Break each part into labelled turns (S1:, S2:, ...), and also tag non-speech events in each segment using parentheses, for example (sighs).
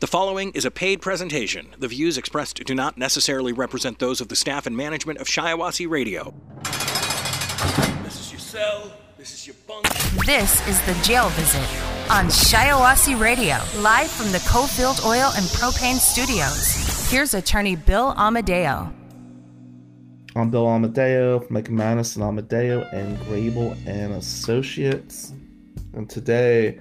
S1: The following is a paid presentation. The views expressed do not necessarily represent those of the staff and management of Shiawassee Radio.
S2: This is your cell. This is your bunk.
S3: This is the jail visit on Shiawassee Radio, live from the Cofield Oil and Propane Studios. Here's attorney Bill Amadeo.
S4: I'm Bill Amadeo from McManus and Amadeo and Grable and Associates. And today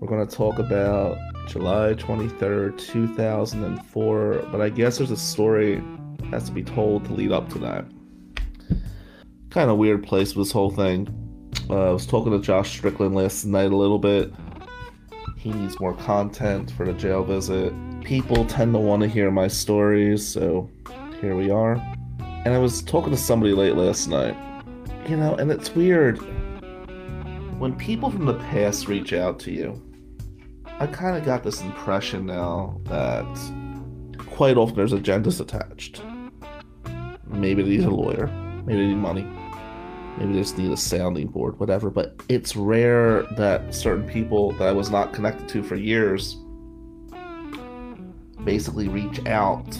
S4: we're going to talk about July 23rd, 2004. But I guess there's a story that has to be told to lead up to that. Kind of weird place with this whole thing. Uh, I was talking to Josh Strickland last night a little bit. He needs more content for the jail visit. People tend to want to hear my stories, so here we are. And I was talking to somebody late last night. You know, and it's weird. When people from the past reach out to you, I kind of got this impression now that quite often there's agendas attached. Maybe they need a lawyer, maybe they need money, maybe they just need a sounding board, whatever. But it's rare that certain people that I was not connected to for years basically reach out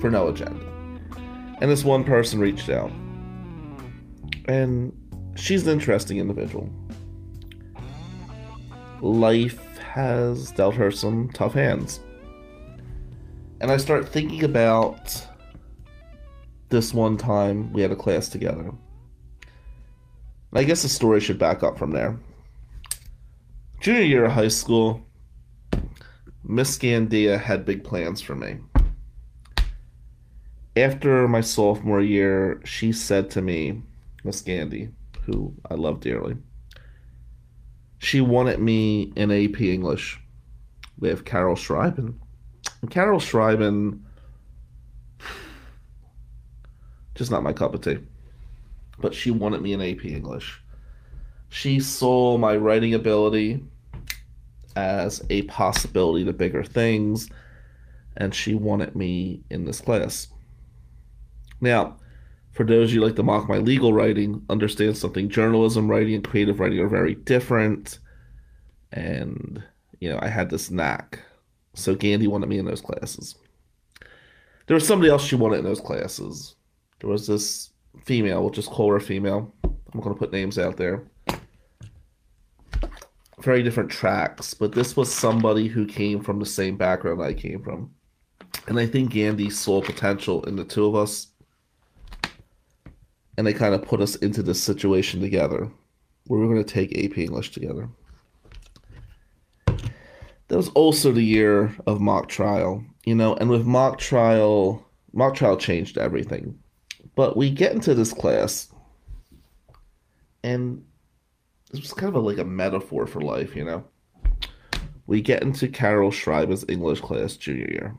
S4: for no agenda. And this one person reached out. And she's an interesting individual life has dealt her some tough hands. And I start thinking about this one time we had a class together. I guess the story should back up from there. Junior year of high school, Miss Gandia had big plans for me. After my sophomore year, she said to me, Miss Gandy, who I love dearly, she wanted me in AP English with Carol Schreiben. And Carol Schreiben, just not my cup of tea. But she wanted me in AP English. She saw my writing ability as a possibility to bigger things, and she wanted me in this class. Now, for those you like to mock my legal writing, understand something. Journalism writing and creative writing are very different. And, you know, I had this knack. So Gandy wanted me in those classes. There was somebody else she wanted in those classes. There was this female, we'll just call her female. I'm going to put names out there. Very different tracks, but this was somebody who came from the same background I came from. And I think Gandy saw potential in the two of us and they kind of put us into this situation together where we are going to take AP English together. That was also the year of mock trial, you know, and with mock trial, mock trial changed everything. But we get into this class, and this was kind of a, like a metaphor for life, you know. We get into Carol Schreiben's English class junior year.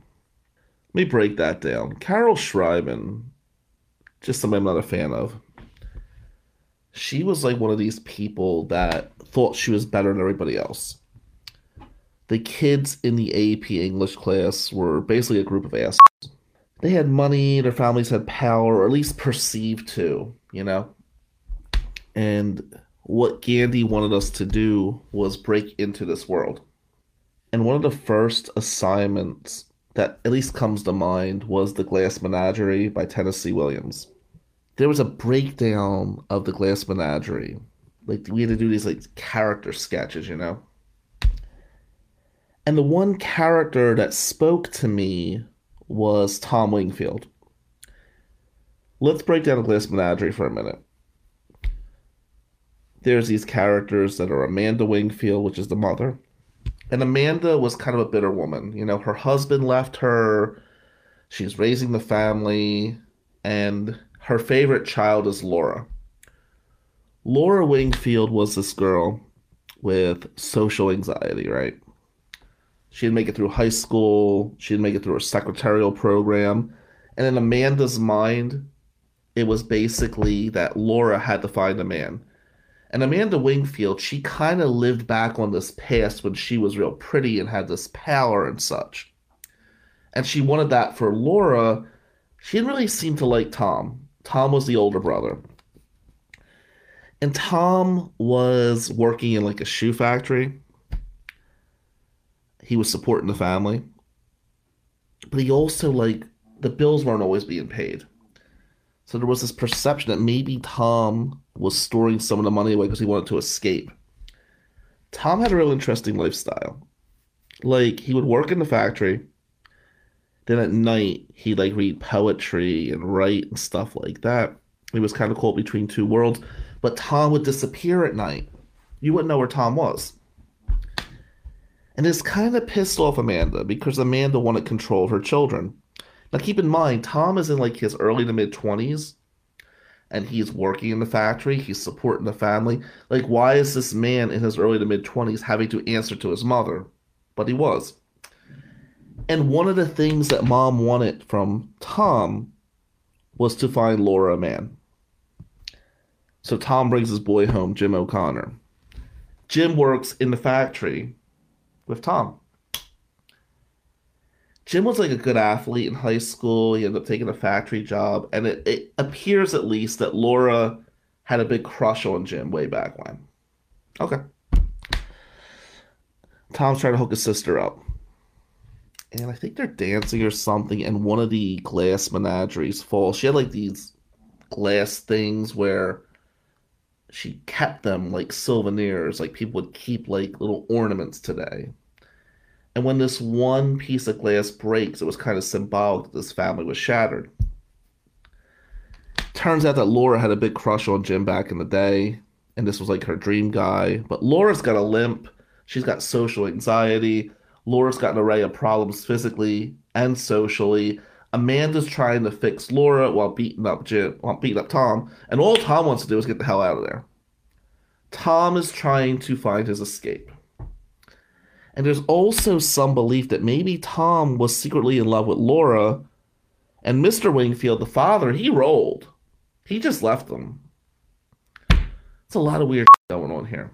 S4: Let me break that down. Carol Schreiben just somebody I'm not a fan of. She was like one of these people that thought she was better than everybody else. The kids in the AP English class were basically a group of assholes. They had money, their families had power, or at least perceived to, you know? And what Gandhi wanted us to do was break into this world. And one of the first assignments that at least comes to mind was The Glass Menagerie by Tennessee Williams. There was a breakdown of The Glass Menagerie. Like we had to do these like character sketches, you know? And the one character that spoke to me was Tom Wingfield. Let's break down The Glass Menagerie for a minute. There's these characters that are Amanda Wingfield, which is the mother and Amanda was kind of a bitter woman. You know, her husband left her. She's raising the family, and her favorite child is Laura. Laura Wingfield was this girl with social anxiety, right? She didn't make it through high school, She didn't make it through her secretarial program. And in Amanda's mind, it was basically that Laura had to find a man. And Amanda Wingfield, she kind of lived back on this past when she was real pretty and had this power and such. And she wanted that for Laura. She didn't really seem to like Tom. Tom was the older brother. And Tom was working in like a shoe factory. he was supporting the family. But he also, like, the bills weren't always being paid. So there was this perception that maybe Tom was storing some of the money away because he wanted to escape. Tom had a real interesting lifestyle. Like, he would work in the factory. Then at night, he'd like read poetry and write and stuff like that. He was kind of caught between two worlds. But Tom would disappear at night. You wouldn't know where Tom was. And this kind of pissed off Amanda because Amanda wanted control of her children. Now keep in mind, Tom is in like his early to mid 20s and he's working in the factory, he's supporting the family. Like, why is this man in his early to mid 20s having to answer to his mother? But he was. And one of the things that mom wanted from Tom was to find Laura a man. So Tom brings his boy home, Jim O'Connor. Jim works in the factory with Tom. Jim was like a good athlete in high school. He ended up taking a factory job, and it, it appears at least that Laura had a big crush on Jim way back when. Okay. Tom's trying to hook his sister up. And I think they're dancing or something, and one of the glass menageries falls. She had like these glass things where she kept them like souvenirs, like people would keep like little ornaments today. And when this one piece of glass breaks, it was kind of symbolic that this family was shattered. Turns out that Laura had a big crush on Jim back in the day, and this was like her dream guy. But Laura's got a limp. She's got social anxiety. Laura's got an array of problems physically and socially. Amanda's trying to fix Laura while beating up Jim, while beating up Tom, and all Tom wants to do is get the hell out of there. Tom is trying to find his escape. And there's also some belief that maybe Tom was secretly in love with Laura, and Mr. Wingfield, the father, he rolled. He just left them. It's a lot of weird going on here.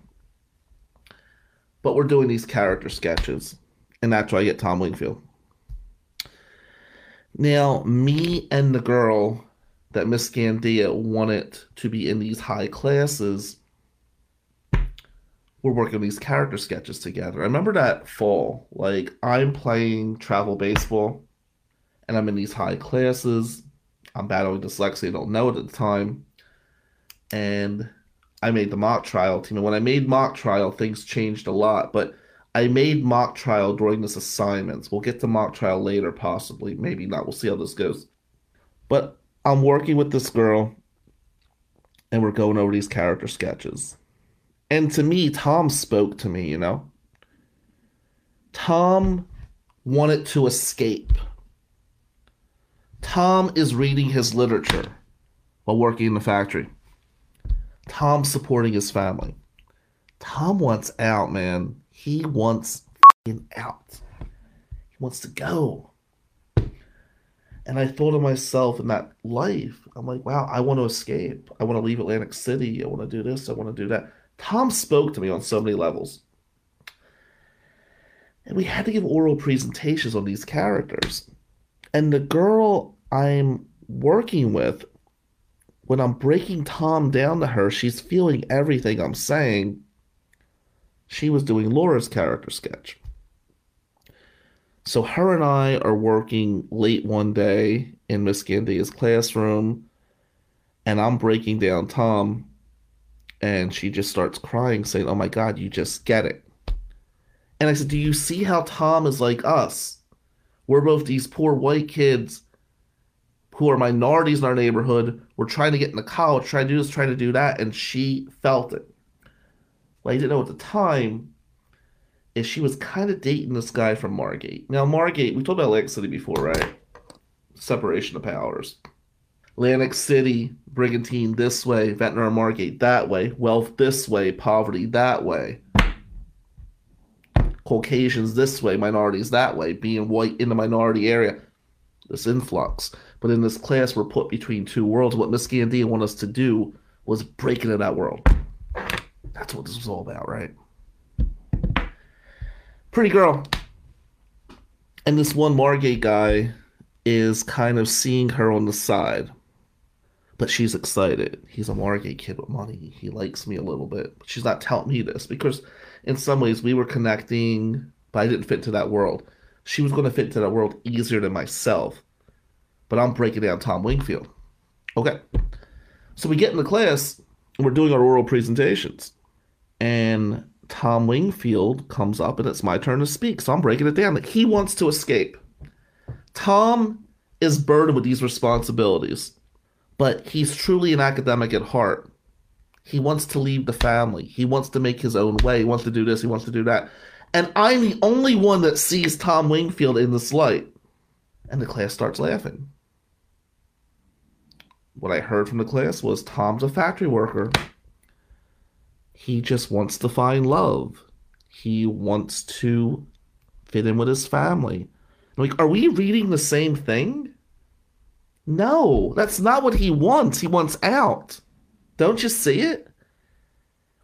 S4: But we're doing these character sketches, and that's why I get Tom Wingfield. Now, me and the girl that Miss Gandia wanted to be in these high classes we're working on these character sketches together. I remember that fall, like I'm playing travel baseball and I'm in these high classes. I'm battling dyslexia, I don't know it at the time. And I made the mock trial team. And when I made mock trial, things changed a lot. But I made mock trial during this assignments. We'll get to mock trial later, possibly. Maybe not. We'll see how this goes. But I'm working with this girl and we're going over these character sketches. And to me, Tom spoke to me, you know? Tom wanted to escape. Tom is reading his literature while working in the factory. Tom supporting his family. Tom wants out, man. He wants out. He wants to go. And I thought of myself in that life. I'm like, wow, I want to escape. I want to leave Atlantic City. I want to do this. I want to do that. Tom spoke to me on so many levels. And we had to give oral presentations on these characters. And the girl I'm working with, when I'm breaking Tom down to her, she's feeling everything I'm saying. She was doing Laura's character sketch. So her and I are working late one day in Miss Gandia's classroom, and I'm breaking down Tom and she just starts crying, saying, Oh my God, you just get it. And I said, Do you see how Tom is like us? We're both these poor white kids who are minorities in our neighborhood. We're trying to get into college, trying to do this, trying to do that. And she felt it. What I didn't know at the time is she was kind of dating this guy from Margate. Now, Margate, we talked about Lake City before, right? Separation of powers. Atlantic City, Brigantine this way, Ventnor Margate that way, wealth this way, poverty that way. Caucasians this way, minorities that way, being white in the minority area. This influx. But in this class, we're put between two worlds. What Miss Gandia wanted us to do was break into that world. That's what this was all about, right? Pretty girl. And this one Margate guy is kind of seeing her on the side but she's excited. He's a Margate kid with money. He likes me a little bit. But she's not telling me this because, in some ways, we were connecting but I didn't fit into that world. She was going to fit into that world easier than myself. But I'm breaking down Tom Wingfield. Okay. So we get into class and we're doing our oral presentations. And Tom Wingfield comes up and it's my turn to speak. So I'm breaking it down. Like he wants to escape. Tom is burdened with these responsibilities, but he's truly an academic at heart. He wants to leave the family. He wants to make his own way. He wants to do this. He wants to do that. And I'm the only one that sees Tom Wingfield in this light. And the class starts laughing. What I heard from the class was Tom's a factory worker. He just wants to find love. He wants to fit in with his family. Like, are we reading the same thing? No, that's not what he wants. He wants out. Don't you see it?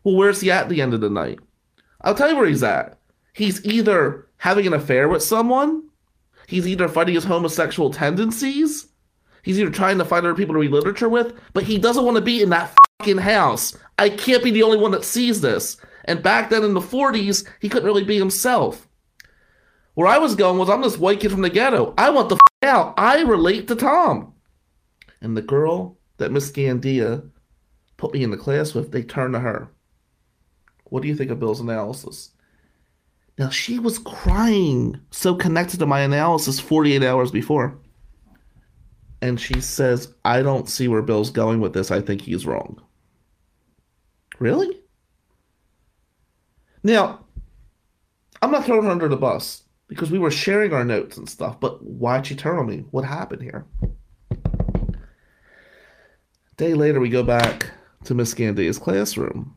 S4: Well, where's he at, the end of the night? I'll tell you where he's at. He's either having an affair with someone, he's either fighting his homosexual tendencies, he's either trying to find other people to read literature with, but he doesn't want to be in that fucking house. I can't be the only one that sees this. And back then in the 40s, he couldn't really be himself. Where I was going was, I'm this white kid from the ghetto. I want the out. I relate to Tom. And the girl that Miss Gandia put me in the class with, they turned to her. What do you think of Bill's analysis? Now, she was crying, so connected to my analysis 48 hours before. And she says, I don't see where Bill's going with this. I think he's wrong. Really? Now, I'm not throwing her under the bus because we were sharing our notes and stuff, but why'd she turn on me? What happened here? Day later, we go back to Miss Gandia's classroom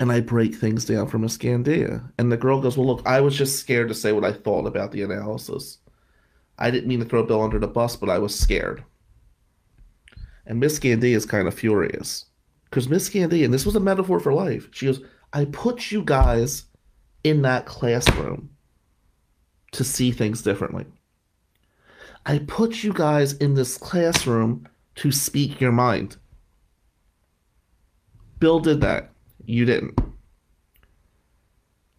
S4: and I break things down for Miss Gandia. And the girl goes, Well, look, I was just scared to say what I thought about the analysis. I didn't mean to throw Bill under the bus, but I was scared. And Miss Gandia is kind of furious. Because Miss Gandia, and this was a metaphor for life, she goes, I put you guys in that classroom to see things differently. I put you guys in this classroom to speak your mind. Bill did that. You didn't.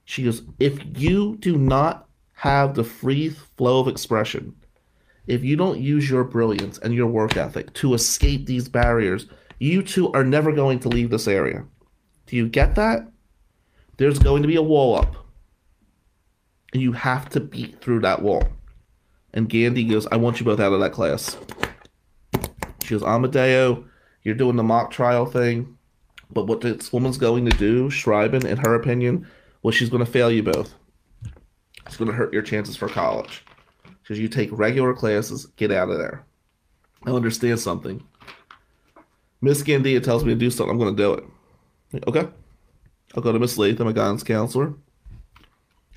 S4: She goes, if you do not have the free flow of expression, if you don't use your brilliance and your work ethic to escape these barriers, you two are never going to leave this area. Do you get that? There's going to be a wall up. You have to beat through that wall. And Gandhi goes, I want you both out of that class. She goes, Amadeo, you're doing the mock trial thing. But what this woman's going to do, Schreiben, in her opinion, well, she's going to fail you both. It's going to hurt your chances for college. Because you take regular classes, get out of there. I understand something. Miss Gandia tells me to do something, I'm going to do it. Okay. I'll go to Miss Latham, a guidance counselor.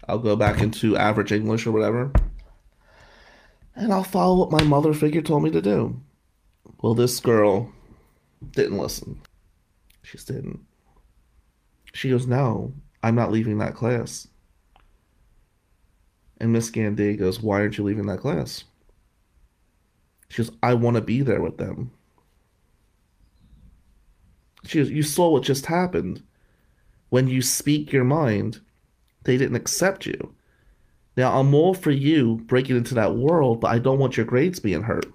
S4: I'll go back into average English or whatever. And I'll follow what my mother figure told me to do. Well, this girl didn't listen. She just didn't. She goes, No, I'm not leaving that class. And Miss Gandy goes, Why aren't you leaving that class? She goes, I want to be there with them. She goes, You saw what just happened. When you speak your mind, they didn't accept you. Now, I'm all for you breaking into that world, but I don't want your grades being hurt.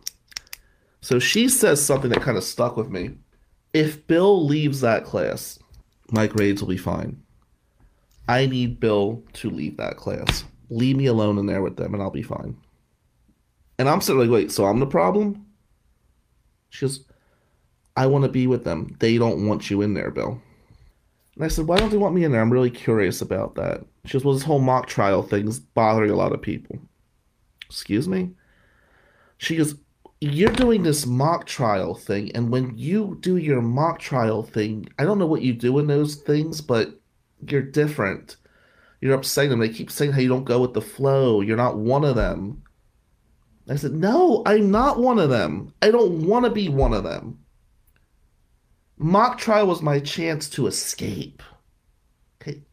S4: So she says something that kind of stuck with me. If Bill leaves that class, my grades will be fine. I need Bill to leave that class. Leave me alone in there with them and I'll be fine. And I'm sitting like, wait, so I'm the problem? She goes, I want to be with them. They don't want you in there, Bill. And I said, why don't they want me in there? I'm really curious about that. She goes, well, this whole mock trial thing's bothering a lot of people. Excuse me? She goes, you're doing this mock trial thing, and when you do your mock trial thing, I don't know what you do in those things, but you're different. You're upsetting them. They keep saying how you don't go with the flow. You're not one of them. I said, No, I'm not one of them. I don't want to be one of them. Mock trial was my chance to escape.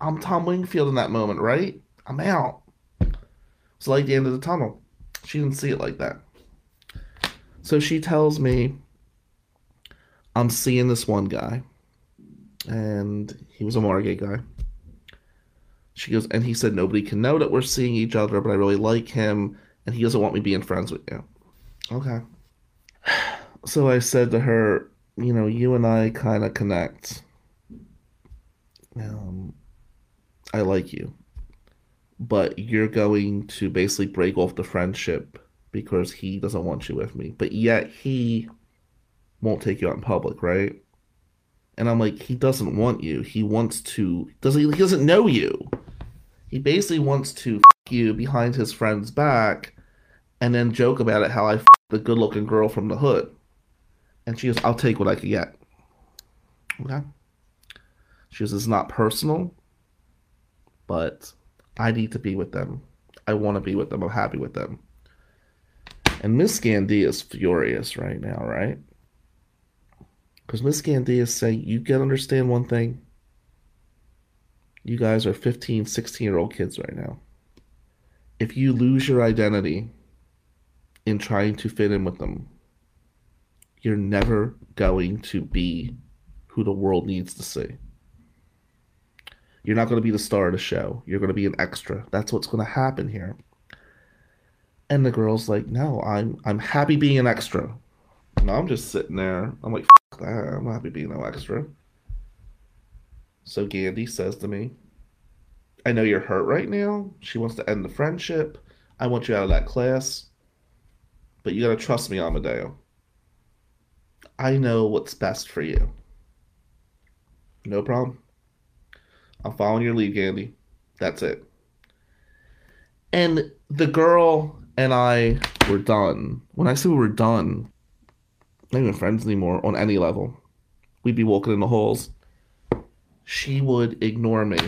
S4: I'm Tom Wingfield in that moment, right? I'm out. It's like the end of the tunnel. She didn't see it like that. So she tells me, I'm seeing this one guy, and he was a Margate guy. She goes, and he said, nobody can know that we're seeing each other, but I really like him, and he doesn't want me being friends with you. Okay. (sighs) So I said to her, you know, you and I kind of connect. Um, I like you. But you're going to basically break off the friendship because he doesn't want you with me. But yet he won't take you out in public, right? And I'm like, he doesn't want you. He wants to doesn't he doesn't know you. He basically wants to f- you behind his friend's back and then joke about it how I f- the good looking girl from the hood. And she goes, I'll take what I can get. Okay. She goes, it's not personal, but I need to be with them. I want to be with them. I'm happy with them. And Miss Gandy is furious right now, right? Because Miss Gandy is saying, you can understand one thing. You guys are 15, 16 year old kids right now. If you lose your identity in trying to fit in with them, you're never going to be who the world needs to see. You're not going to be the star of the show. You're going to be an extra. That's what's going to happen here. And the girl's like, "No, I'm I'm happy being an extra." And I'm just sitting there. I'm like, that. I'm happy being no extra. So Gandy says to me, I know you're hurt right now. She wants to end the friendship. I want you out of that class. But you gotta trust me, Amadeo. I know what's best for you. No problem. I'm following your lead, Gandy. That's it. And the girl and I were done. When I say we were done, not even friends anymore on any level. We'd be walking in the halls. She would ignore me.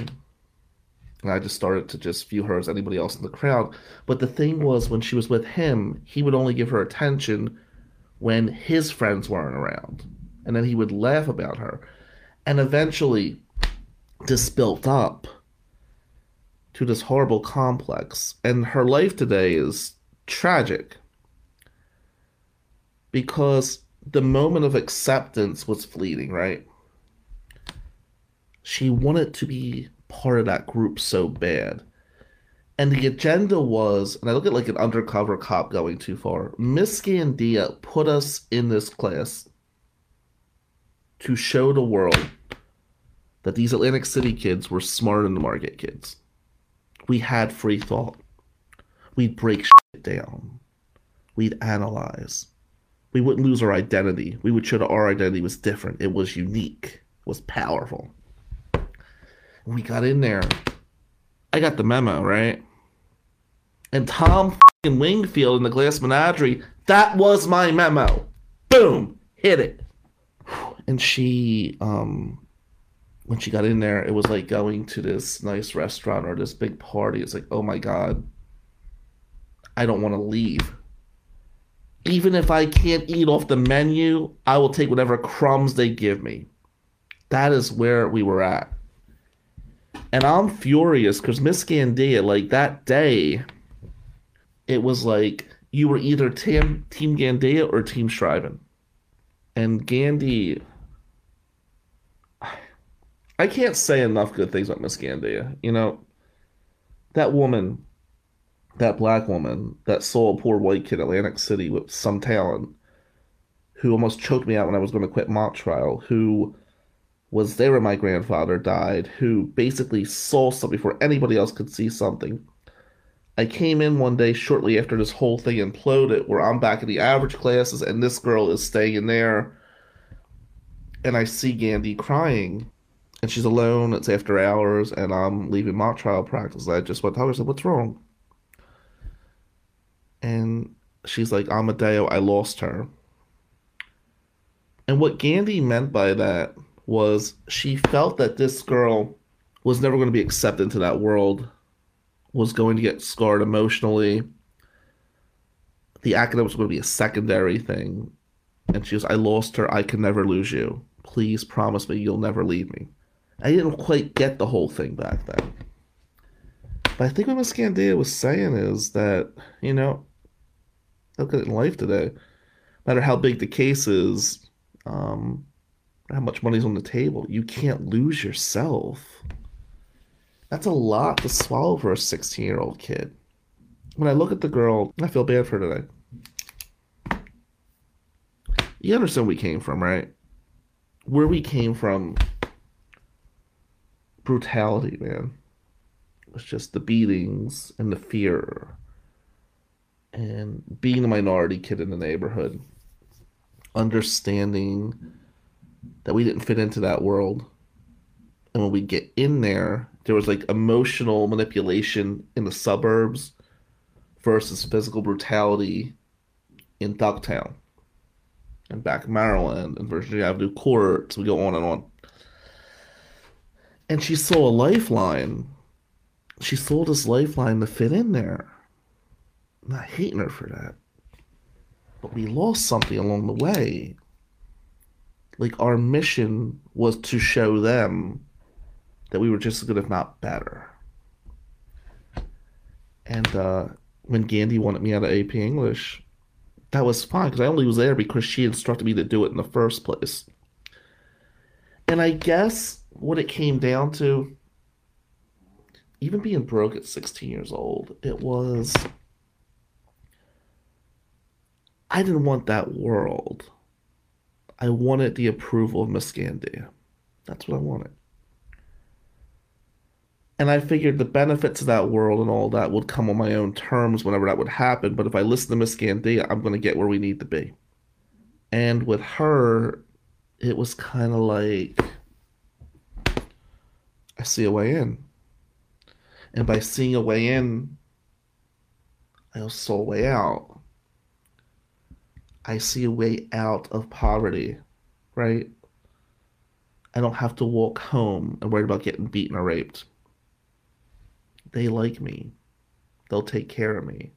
S4: And I just started to just view her as anybody else in the crowd. But the thing was, when she was with him, he would only give her attention when his friends weren't around. And then he would laugh about her. And eventually, this built up to this horrible complex. And her life today is tragic because the moment of acceptance was fleeting, right? She wanted to be part of that group so bad. And the agenda was, and I look at like an undercover cop going too far. Miss Gandia put us in this class to show the world that these Atlantic City kids were smarter than the Margate kids. We had free thought. We'd break shit down. We'd analyze. We wouldn't lose our identity. We would show that our identity was different. It was unique. It was powerful. We got in there. I got the memo, right? And Tom Wingfield in the Glass Menagerie, that was my memo. Boom! Hit it. And she, um, when she got in there, it was like going to this nice restaurant or this big party. It's like, oh my God, I don't want to leave. Even if I can't eat off the menu, I will take whatever crumbs they give me. That is where we were at. And I'm furious because Miss Gandia, like that day, it was like you were either Team Team Gandia or Team Schreiben. And Gandhi I can't say enough good things about Miss Gandia. You know, that woman, that black woman that a poor white kid in Atlantic City with some talent, who almost choked me out when I was going to quit mock trial, who was there when my grandfather died, who basically saw something before anybody else could see something. I came in one day shortly after this whole thing imploded, where I'm back in the average classes and this girl is staying in there. And I see Gandhi crying and she's alone. It's after hours, and I'm leaving mock trial practice. I just went to her and said, "What's wrong?" And she's like, "Amadeo, I lost her." And what Gandhi meant by that was she felt that this girl was never going to be accepted into that world, was going to get scarred emotionally. The academics were going to be a secondary thing. And she was, I lost her. I can never lose you. Please promise me you'll never leave me. I didn't quite get the whole thing back then. But I think what Miss Gandia was saying is that, you know, look at it in life today. No matter how big the case is, um, how much money's on the table, you can't lose yourself. That's a lot to swallow for a 16 year old kid. When I look at the girl, I feel bad for her today. You understand where we came from, right? Where we came from, brutality, man. It's just the beatings and the fear and being a minority kid in the neighborhood, understanding that we didn't fit into that world. And when we get in there, there was like emotional manipulation in the suburbs versus physical brutality in Ducktown and back in Maryland and Virginia Avenue Courts. We go on and on. And she saw a lifeline. She sold this lifeline to fit in there. I'm not hating her for that. But we lost something along the way. Like our mission was to show them that we were just as good, if not better. And uh, when Gandhi wanted me out of AP English, that was fine because I only was there because she instructed me to do it in the first place. And I guess what it came down to, even being broke at 16 years old, it was I didn't want that world. I wanted the approval of Miss Gandia. That's what I wanted. And I figured the benefits of that world and all that would come on my own terms whenever that would happen. But if I listen to Miss Gandia, I'm going to get where we need to be. And with her, it was kind of like I see a way in. And by seeing a way in, I also saw a way out. I see a way out of poverty, right? I don't have to walk home and worry about getting beaten or raped. They like me. They'll take care of me.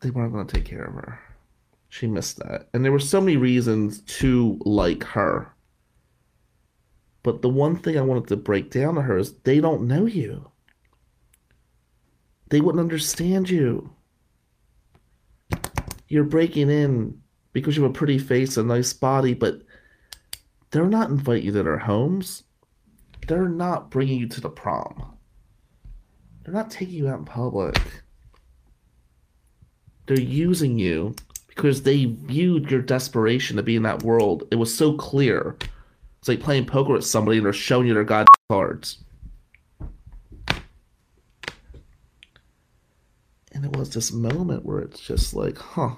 S4: They weren't going to take care of her. She missed that. And there were so many reasons to like her. But the one thing I wanted to break down to her is they don't know you. They wouldn't understand you. You're breaking in because you have a pretty face, a nice body, but they're not inviting you to their homes. They're not bringing you to the prom. They're not taking you out in public. They're using you because they viewed your desperation to be in that world. It was so clear. It's like playing poker with somebody and they're showing you their god cards. And it was this moment where it's just like, huh,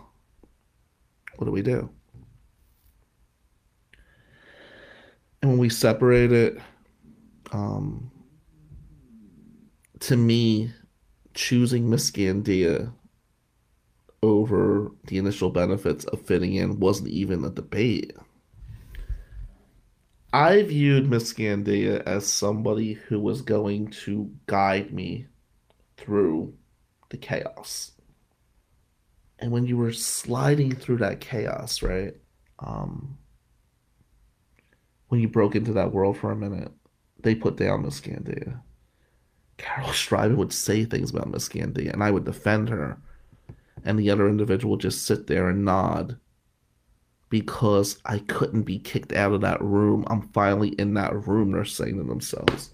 S4: what do we do? And when we separated, um, to me, choosing Miss Gandia over the initial benefits of fitting in wasn't even a debate. I viewed Miss Gandia as somebody who was going to guide me through the chaos. And when you were sliding through that chaos, right? Um, when you broke into that world for a minute, they put down Miss Gandia. Carol (laughs) Schreiben would say things about Miss Gandia, and I would defend her. And the other individual would just sit there and nod because I couldn't be kicked out of that room. I'm finally in that room, they're saying to themselves.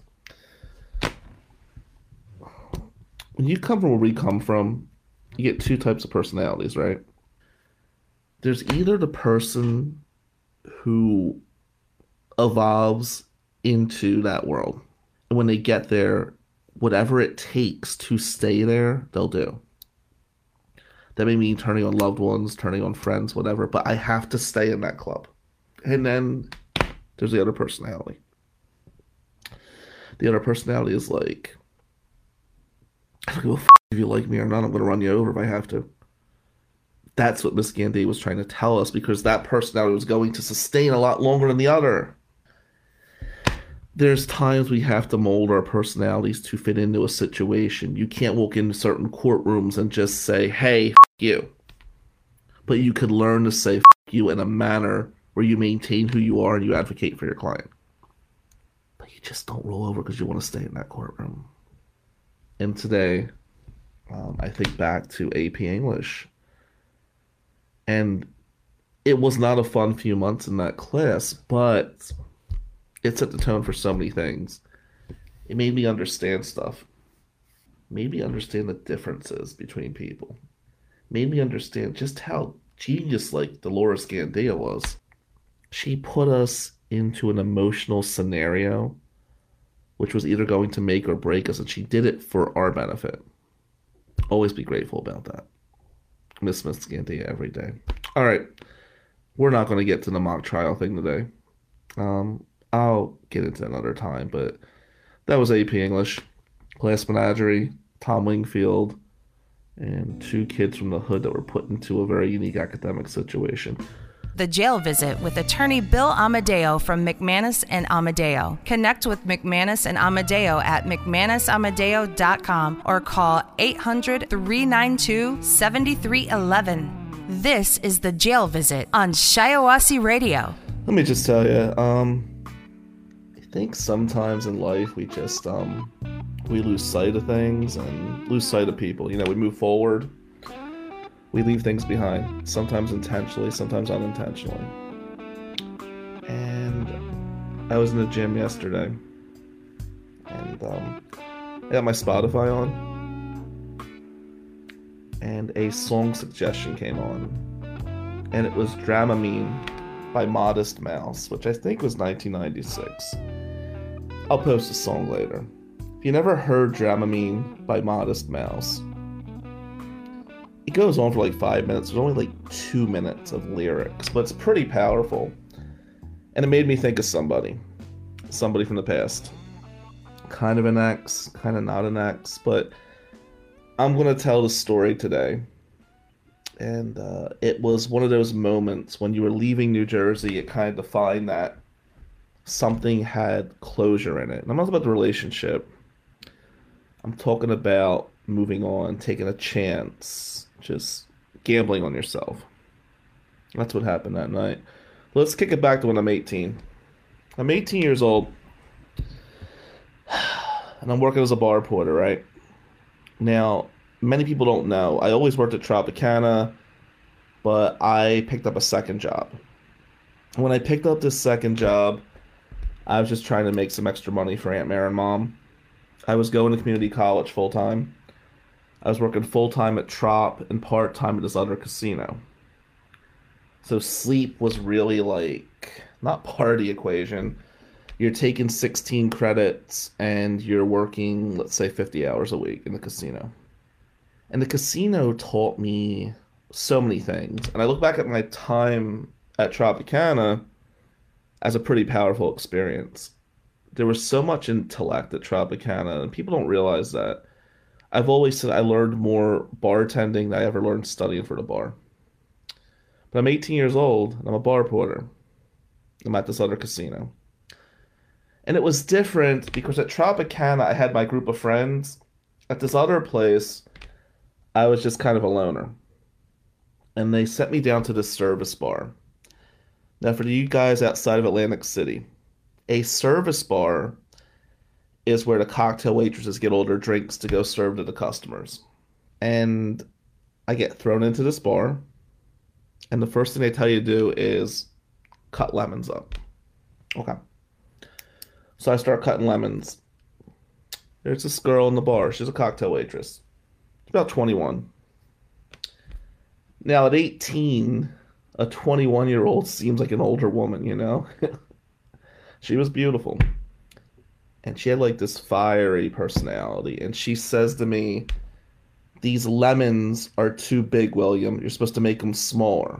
S4: When you come from where we come from, you get two types of personalities, right? There's either the person who evolves into that world. And when they get there, whatever it takes to stay there, they'll do. That may mean turning on loved ones, turning on friends, whatever, but I have to stay in that club. And then there's the other personality. The other personality is like, I don't give a f- if you like me or not, I'm going to run you over if I have to. That's what Miss Gandhi was trying to tell us because that personality was going to sustain a lot longer than the other. There's times we have to mold our personalities to fit into a situation. You can't walk into certain courtrooms and just say, hey, you. But you could learn to say you in a manner where you maintain who you are and you advocate for your client. But you just don't roll over because you want to stay in that courtroom. And today, um, I think back to AP English. And it was not a fun few months in that class, but it set the tone for so many things. It made me understand stuff. Made me understand the differences between people. Made me understand just how genius like Dolores Gandia was. She put us into an emotional scenario which was either going to make or break us, and she did it for our benefit. Always be grateful about that. Miss Miss Gandia every day. All right. We're not going to get to the mock trial thing today. Um, I'll get into another time, but that was AP English, Glass Menagerie, Tom Wingfield, and two kids from the hood that were put into a very unique academic situation.
S3: The Jail Visit with attorney Bill Amadeo from McManus and Amadeo. Connect with McManus and Amadeo at McManusAmadeo.com or call 800 392 7311. This is The Jail Visit on Shiawassee Radio.
S4: Let me just tell you, um, think sometimes in life we just um, we lose sight of things and lose sight of people. You know, we move forward, we leave things behind. Sometimes intentionally, sometimes unintentionally. And I was in the gym yesterday, and um, I got my Spotify on, and a song suggestion came on, and it was Dramamine by Modest Mouse, which I think was 1996. I'll post a song later. If you never heard Dramamine by Modest Mouse, it goes on for like five minutes. There's only like two minutes of lyrics, but it's pretty powerful. And it made me think of somebody. Somebody from the past. Kind of an ex, kind of not an ex, but I'm going to tell the story today. And uh, it was one of those moments when you were leaving New Jersey, it kind of defined that something had closure in it. And I'm not about the relationship, I'm talking about moving on, taking a chance, just gambling on yourself. That's what happened that night. Let's kick it back to when I'm 18. I'm 18 years old, and I'm working as a bar porter, right? Now, many people don't know. I always worked at Tropicana, but I picked up a second job. When I picked up this second job, I was just trying to make some extra money for Aunt Mary and Mom. I was going to community college full time. I was working full time at Trop and part time at this other casino. So sleep was really like not part of the equation. You're taking 16 credits and you're working, let's say, 50 hours a week in the casino. And the casino taught me so many things. And I look back at my time at Tropicana as a pretty powerful experience. There was so much intellect at Tropicana, and people don't realize that. I've always said I learned more bartending than I ever learned studying for the bar. But I'm 18 years old and I'm a bar porter. I'm at this other casino. And it was different because at Tropicana I had my group of friends. At this other place, I was just kind of a loner. And they sent me down to this service bar. Now, for you guys outside of Atlantic City, a service bar is where the cocktail waitresses get all their drinks to go serve to the customers. And I get thrown into this bar, and the first thing they tell you to do is cut lemons up. Okay. So I start cutting lemons. There's this girl in the bar. She's a cocktail waitress. She's about 21. Now, at 18, a 21 year old seems like an older woman, you know? (laughs) she was beautiful. And she had like this fiery personality. And she says to me these lemons are too big william. You're supposed to make them smaller.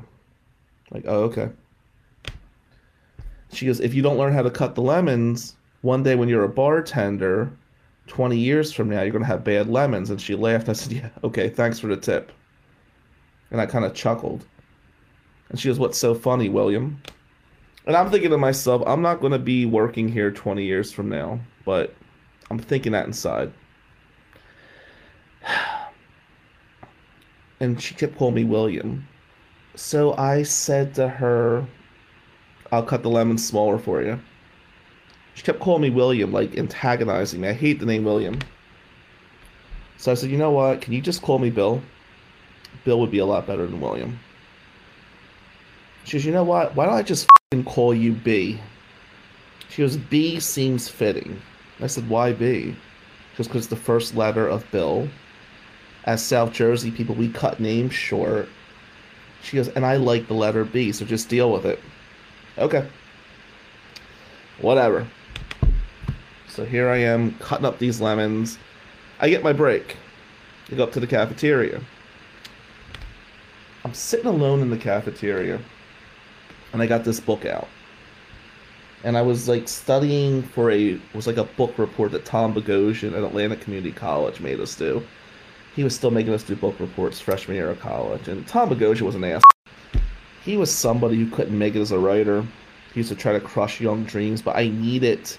S4: Like oh okay. She goes if you don't learn how to cut the lemons one day when you're a bartender 20 years from now you're going to have bad lemons. And she laughed. I said yeah okay thanks for the tip. And i kind of chuckled and she goes what's so funny william and i'm thinking to myself i'm not going to be working here 20 years from now but I'm thinking that inside. (sighs) And she kept calling me William. So I said to her, I'll cut the lemon smaller for you. She kept calling me William, like antagonizing me. I hate the name William. So I said, you know what? Can you just call me Bill? Bill would be a lot better than William. She goes, you know what? Why don't I just call you B? She goes, B seems fitting. I said, why B? Just because it's the first letter of Bill. As South Jersey people, we cut names short. She goes, and I like the letter B, so just deal with it. Okay. Whatever. So here I am cutting up these lemons. I get my break. I go up to the cafeteria. I'm sitting alone in the cafeteria, and I got this book out. And I was like studying for a was like a book report that Tom Bogosian at Atlantic Community College made us do. He was still making us do book reports freshman year of college, and Tom Bogosian was an ass. He was somebody who couldn't make it as a writer. He used to try to crush young dreams, but I needed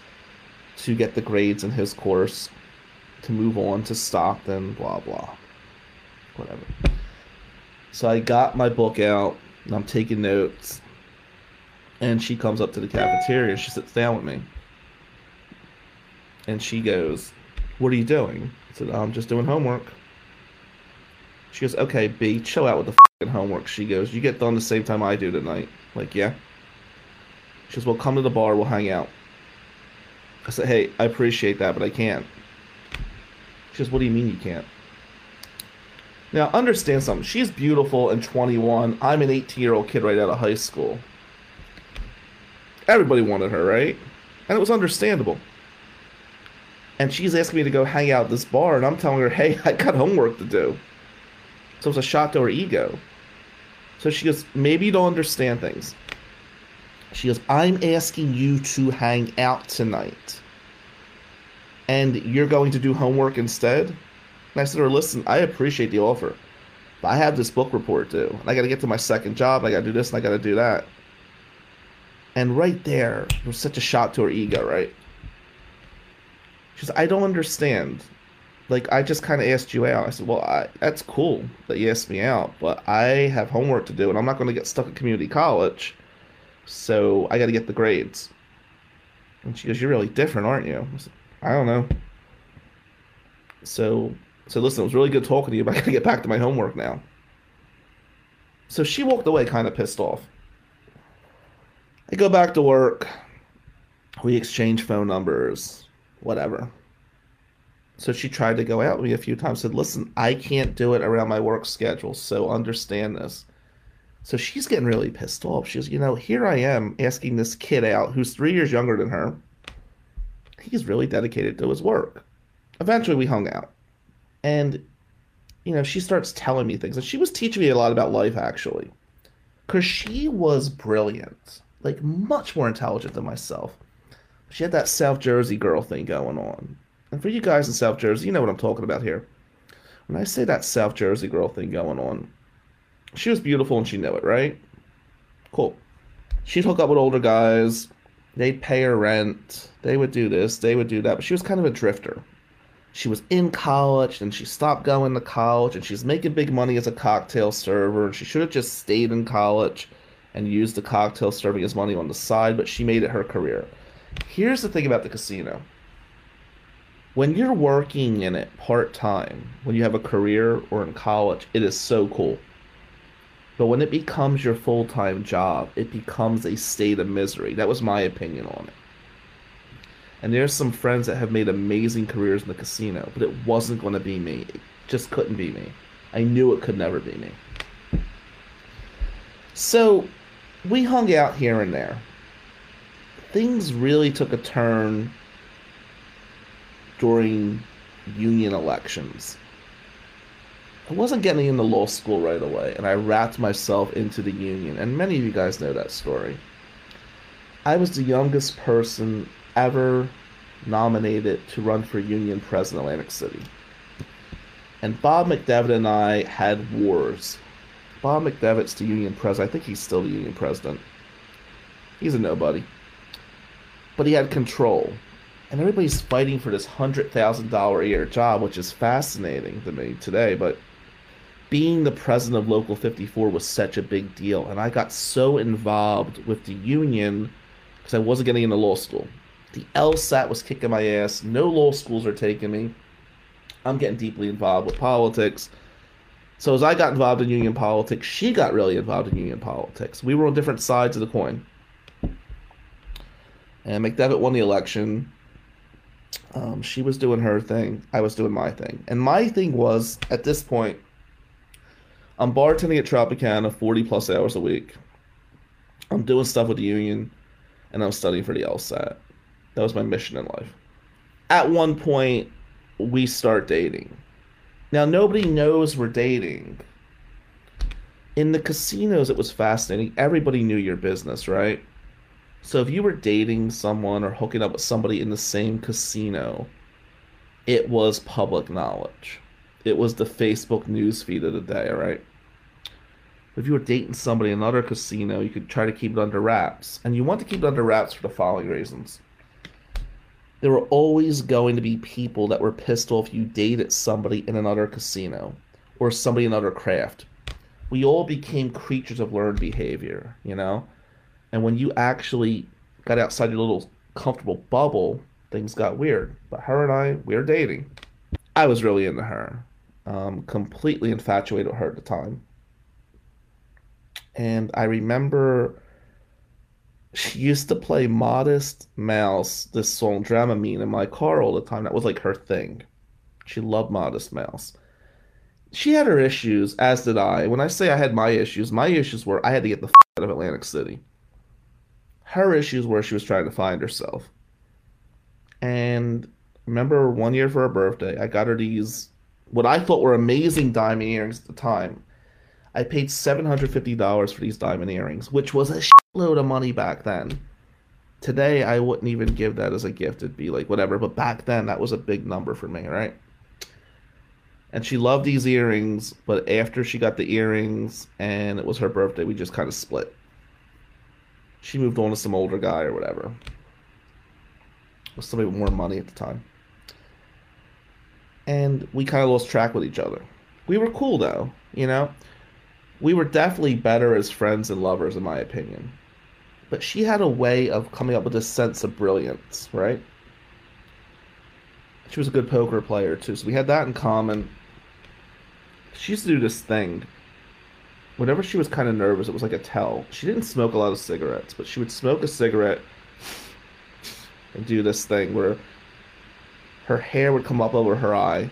S4: to get the grades in his course to move on to Stockton, blah blah. Whatever. So I got my book out and I'm taking notes. And she comes up to the cafeteria. and She sits down with me. And she goes, What are you doing? I said, I'm just doing homework. She goes, Okay, B, chill out with the fucking homework. She goes, You get done the same time I do tonight. Like, yeah. She goes, Well, come to the bar. We'll hang out. I said, Hey, I appreciate that, but I can't. She goes, What do you mean you can't? Now, understand something. She's beautiful and 21. I'm an 18 year old kid right out of high school. Everybody wanted her, right? And it was understandable. And she's asking me to go hang out at this bar, and I'm telling her, hey, (laughs) I got homework to do. So it was a shot to her ego. So she goes, maybe you don't understand things. She goes, I'm asking you to hang out tonight. And you're going to do homework instead? And I said to her, listen, I appreciate the offer. But I have this book report due. And I got to get to my second job. I got to do this and I got to do that. And right there, was such a shot to her ego, right? She says, I don't understand. Like, I just kind of asked you out. I said, well, I, that's cool that you asked me out, but I have homework to do, and I'm not going to get stuck at community college, so I got to get the grades. And she goes, you're really different, aren't you? I said, I don't know. So, so listen, it was really good talking to you, but I got to get back to my homework now. So she walked away kind of pissed off. I go back to work. We exchange phone numbers, whatever. So she tried to go out with me a few times, said, Listen, I can't do it around my work schedule, so understand this. So she's getting really pissed off. She's, you know, here I am asking this kid out who's three years younger than her. He's really dedicated to his work. Eventually, we hung out. And, you know, she starts telling me things. And she was teaching me a lot about life, actually. Because she was brilliant like much more intelligent than myself. She had that South Jersey girl thing going on. And for you guys in South Jersey, you know what I'm talking about here. When I say that South Jersey girl thing going on, she was beautiful and she knew it, right? Cool. She'd hook up with older guys. They'd pay her rent. They would do this. They would do that. But she was kind of a drifter. She was in college and she stopped going to college and she's making big money as a cocktail server. And she should have just stayed in college and used the cocktail serving as money on the side, but she made it her career. Here's the thing about the casino. When you're working in it part time, when you have a career or in college, it is so cool. But when it becomes your full time job, it becomes a state of misery. That was my opinion on it. And there's some friends that have made amazing careers in the casino, but it wasn't going to be me. It just couldn't be me. I knew it could never be me. So we hung out here and there. Things really took a turn during union elections. I wasn't getting into law school right away, and I wrapped myself into the union, and many of you guys know that story. I was the youngest person ever nominated to run for union president of Atlantic City. And Bob McDevitt and I had wars Bob McDevitt's the union president. I think he's still the union president. He's a nobody. But he had control. And everybody's fighting for this $100,000 a year job, which is fascinating to me today. But being the president of Local 54 was such a big deal. And I got so involved with the union because I wasn't getting into law school. The LSAT was kicking my ass. No law schools are taking me. I'm getting deeply involved with politics. So as I got involved in union politics, she got really involved in union politics. We were on different sides of the coin. And McDevitt won the election. Um, she was doing her thing. I was doing my thing. And my thing was, at this point, I'm bartending at Tropicana 40 plus hours a week. I'm doing stuff with the union, and I'm studying for the LSAT. That was my mission in life. At one point, we start dating. Now, nobody knows we're dating. In the casinos, it was fascinating. Everybody knew your business, right? So if you were dating someone or hooking up with somebody in the same casino, it was public knowledge. It was the Facebook news feed of the day, right? If you were dating somebody in another casino, you could try to keep it under wraps. And you want to keep it under wraps for the following reasons. There were always going to be people that were pissed off you dated somebody in another casino or somebody in another craft. We all became creatures of learned behavior, you know? And when you actually got outside your little comfortable bubble, things got weird. But her and I, we were dating. I was really into her. Um, completely infatuated with her at the time. And I remember she used to play Modest Mouse, this song Dramamine, in my car all the time. That was like her thing. She loved Modest Mouse. She had her issues, as did I. When I say I had my issues, my issues were I had to get the f- out of Atlantic City her issues were she was trying to find herself. And remember one year for her birthday, I got her these what I thought were amazing diamond earrings at the time. I paid $750 for these diamond earrings, which was a shitload of money back then. Today, I wouldn't even give that as a gift. It'd be like whatever, but back then, that was a big number for me, right? And she loved these earrings, but after she got the earrings and it was her birthday, we just kind of split she moved on to some older guy or whatever. With somebody with more money at the time. And we kind of lost track with each other. We were cool though, you know? We were definitely better as friends and lovers, in my opinion. But she had a way of coming up with this sense of brilliance, right? She was a good poker player too, so we had that in common. She used to do this thing whenever she was kind of nervous, it was like a tell. She didn't smoke a lot of cigarettes, but she would smoke a cigarette and do this thing where her hair would come up over her eye,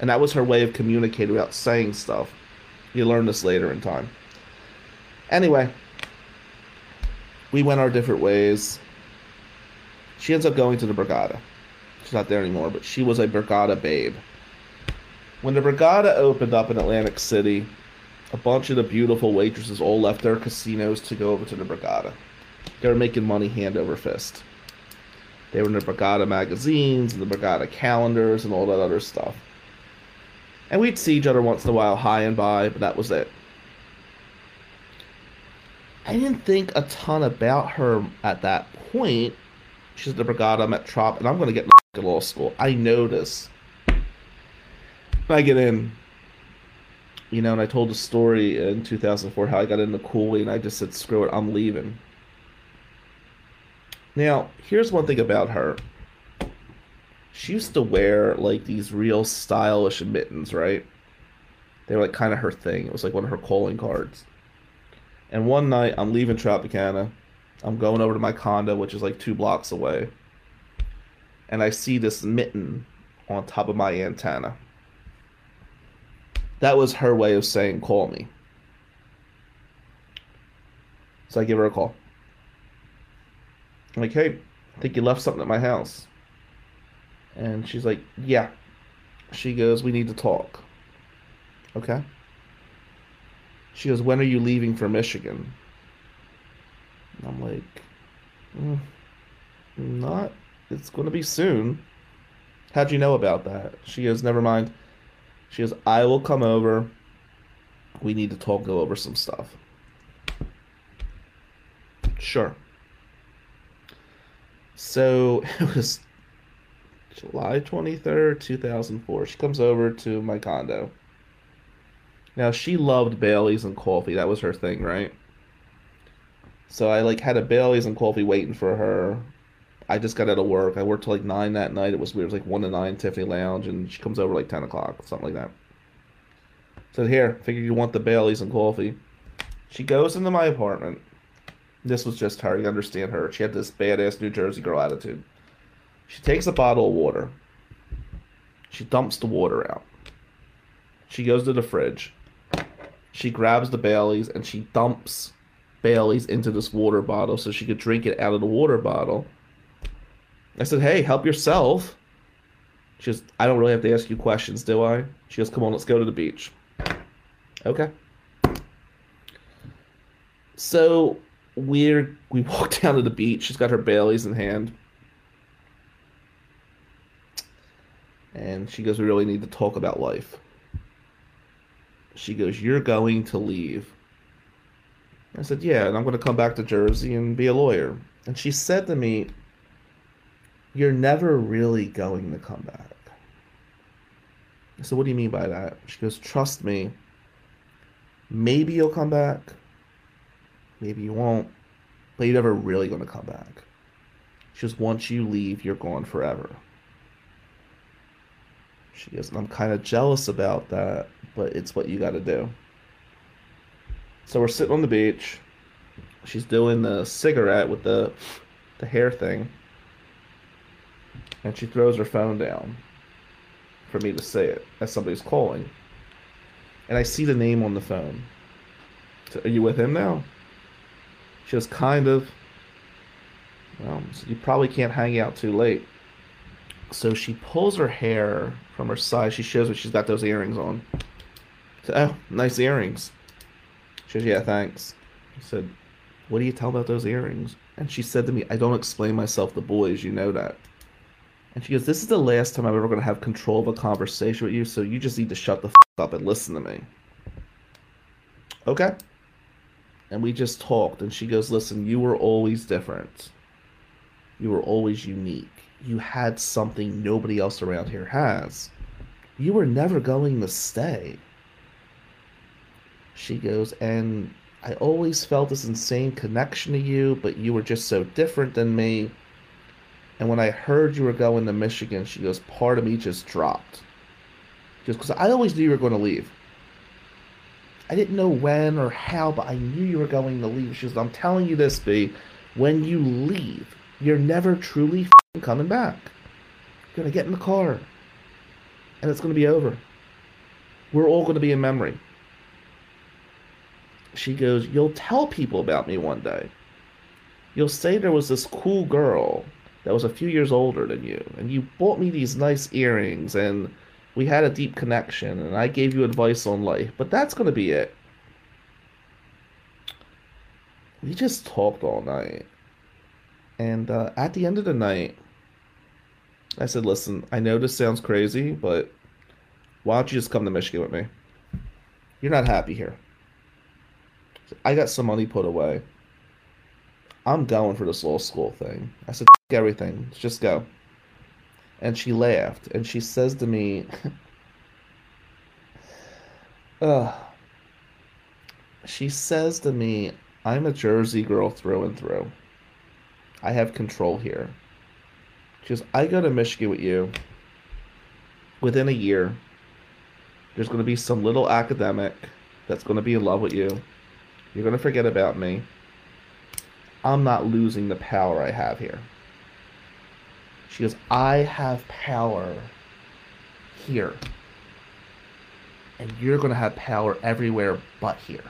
S4: and that was her way of communicating without saying stuff. You learn this later in time. Anyway, we went our different ways. She ends up going to the Borgata. She's not there anymore, but she was a Borgata babe. When the Borgata opened up in Atlantic City, a bunch of the beautiful waitresses all left their casinos to go over to the Borgata. They were making money hand over fist. They were in the Borgata magazines and the Borgata calendars and all that other stuff. And we'd see each other once in a while high and by, but that was it. I didn't think a ton about her at that point. She's at the Borgata, I'm at Trop, and I'm going (laughs) to get in law school. I know this. I get in, you know, and I told a story in 2004 how I got into Cooley and I just said, screw it, I'm leaving. Now, here's one thing about her. She used to wear like these real stylish mittens, right? They were like kind of her thing. It was like one of her calling cards. And one night, I'm leaving Tropicana. I'm going over to my condo, which is like two blocks away. And I see this mitten on top of my antenna. That was her way of saying, call me. So I give her a call. I'm like, hey, I think you left something at my house. And she's like, yeah. She goes, we need to talk. Okay. She goes, when are you leaving for Michigan? And I'm like, mm, not, it's going to be soon. How'd you know about that? She goes, never mind. She goes, I will come over. We need to talk, go over some stuff. Sure. So (laughs) it was July 23rd, 2004. She comes over to my condo. Now she loved Bailey's and coffee. That was her thing, right? So I like had a Bailey's and coffee waiting for her. I just got out of work. I worked till like nine that night. It was weird. It was like one to nine Tiffany Lounge, and she comes over like ten o'clock, something like that. Said here, figure you want the Baileys and coffee. She goes into my apartment. This was just her. You understand her. She had this badass New Jersey girl attitude. She takes a bottle of water. She dumps the water out. She goes to the fridge. She grabs the Baileys and she dumps Baileys into this water bottle so she could drink it out of the water bottle. I said, Hey, help yourself. She goes, I don't really have to ask you questions, do I? She goes, Come on, let's go to the beach. Okay. So we're we walk (laughs) down to the beach. She's got her Baileys in hand. And she goes, We really need to talk about life. She goes, You're going to leave. I said, Yeah, and I'm going to come back to Jersey and be a lawyer. And she said to me, You're never really going to come back. I said, What do you mean by that? She goes, Trust me. Maybe you'll come back. Maybe you won't. But you're never really going to come back. She goes, Once you leave, you're gone forever. She goes, I'm kind of jealous about that, but it's what you got to do. So we're sitting on the beach. She's doing the cigarette with the the hair thing. And she throws her phone down for me to say it as somebody's calling. And I see the name on the phone. So, are you with him now? She goes, kind of. Well, so you probably can't hang out too late. So she pulls her hair from her side. She shows me she's got those earrings on. Oh, nice earrings. She goes, yeah, thanks. I said, what do you tell about those earrings? And she said to me, I don't explain myself to boys, you know that. And she goes, this is the last time I'm ever going to have control of a conversation with you, so you just need to shut the f- up and listen to me. Okay. And we just talked, and she goes, listen, you were always different. You were always unique you had something nobody else around here has. You were never going to stay. She goes, and I always felt this insane connection to you, but you were just so different than me. And when I heard you were going to Michigan, she goes, part of me just dropped. Just because I always knew you were going to leave. I didn't know when or how, but I knew you were going to leave. She goes, I'm telling you this, B. When you leave, you're never truly coming back. Going to get in the car. And it's to be over. We're all to be in memory. She goes, You'll tell people about me one day. You'll say there was this cool girl that was a few years older than you, and you bought me these nice earrings, and we had a deep connection, and I gave you advice on life, but that's to be it. We just talked all night. And uh, at the end of the night, I said, listen, I know this sounds crazy, but why don't you just come to Michigan with me? You're not happy here. I got some money put away. I'm going for this little school thing. I said, everything. Just go. And she laughed, and she says to me, (laughs) uh, she says to me, I'm a Jersey girl through and through. I have control here. She goes, I go to Michigan with you. Within a year, there's going to be some little academic that's going to be in love with you. You're going to forget about me. I'm not losing the power I have here. She goes, I have power here. And you're going to have power everywhere but here.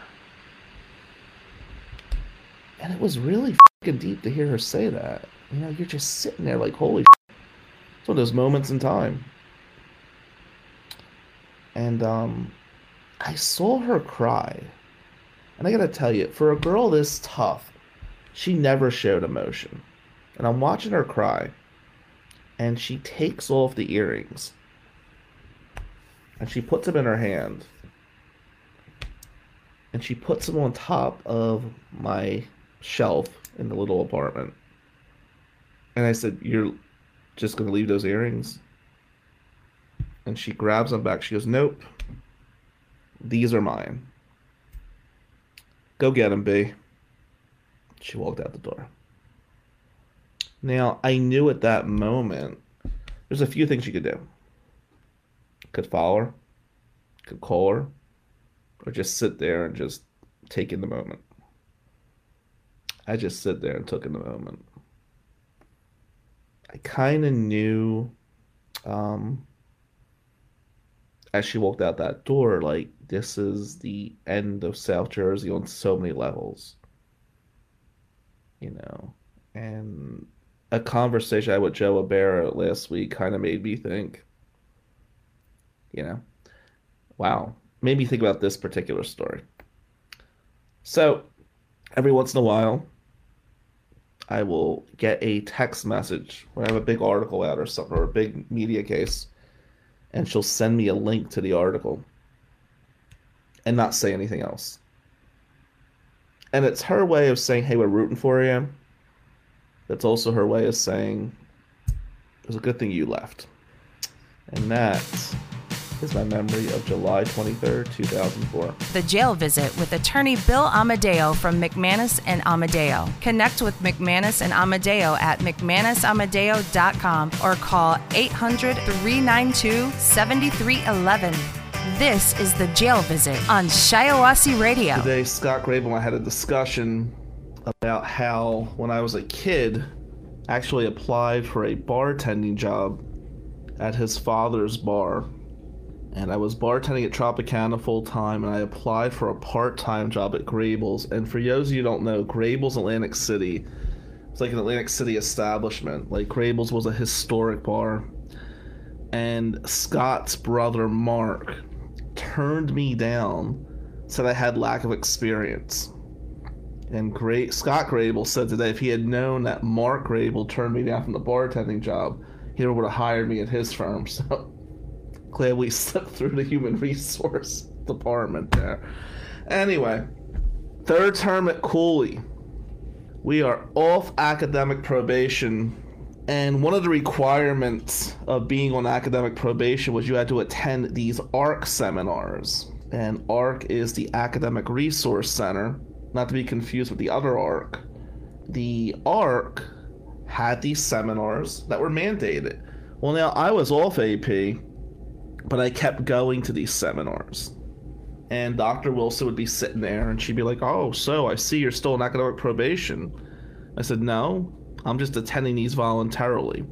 S4: And it was really fucking deep to hear her say that. You know, you're just sitting there like, holy shit. It's one of those moments in time. And um, I saw her cry. And I gotta tell you, for a girl this tough, she never showed emotion. And I'm watching her cry. And she takes off the earrings. And she puts them in her hand. And she puts them on top of my shelf in the little apartment. And I said, You're just going to leave those earrings? And she grabs them back. She goes, Nope. These are mine. Go get them, B. She walked out the door. Now, I knew at that moment there's a few things you could do. Could follow her, could call her, or just sit there and just take in the moment. I just sit there and took in the moment. I kind of knew um, as she walked out that door, like, this is the end of South Jersey on so many levels. You know, and a conversation I had with Joe Abera last week kind of made me think, you know, wow, made me think about this particular story. So, every once in a while, I will get a text message when I have a big article out or something, or a big media case, and she'll send me a link to the article and not say anything else. And it's her way of saying, hey, we're rooting for you. That's also her way of saying, it was a good thing you left. And that is my memory of July 23rd, 2004.
S3: The Jail Visit with attorney Bill Amadeo from McManus and Amadeo. Connect with McManus and Amadeo at McManusAmadeo.com or call 800 392 7311. This is The Jail Visit on Shiawassee Radio.
S4: Today, Scott Grabel and I had a discussion about how, when I was a kid, I actually applied for a bartending job at his father's bar and I was bartending at Tropicana full time, and I applied for a part time job at Grabel's. And for those of you don't know, Grabel's Atlantic City, it's like an Atlantic City establishment. Like Grabel's was a historic bar, and Scott's brother Mark turned me down, said I had lack of experience. And great Scott Grabel said today if he had known that Mark Grabel turned me down from the bartending job, he would have hired me at his firm. (laughs) So we (laughs) slipped through the human resource department there. Anyway, third term at Cooley. We are off academic probation, and one of the requirements of being on academic probation was you had to attend these ARC seminars. And ARC is the Academic Resource Center, not to be confused with the other ARC. The ARC had these seminars that were mandated. Well, now I was off AP, but I kept going to these seminars. And Dr. Wilson would be sitting there and she'd be like, Oh, so I see you're still in academic probation. I said, No, I'm just attending these voluntarily.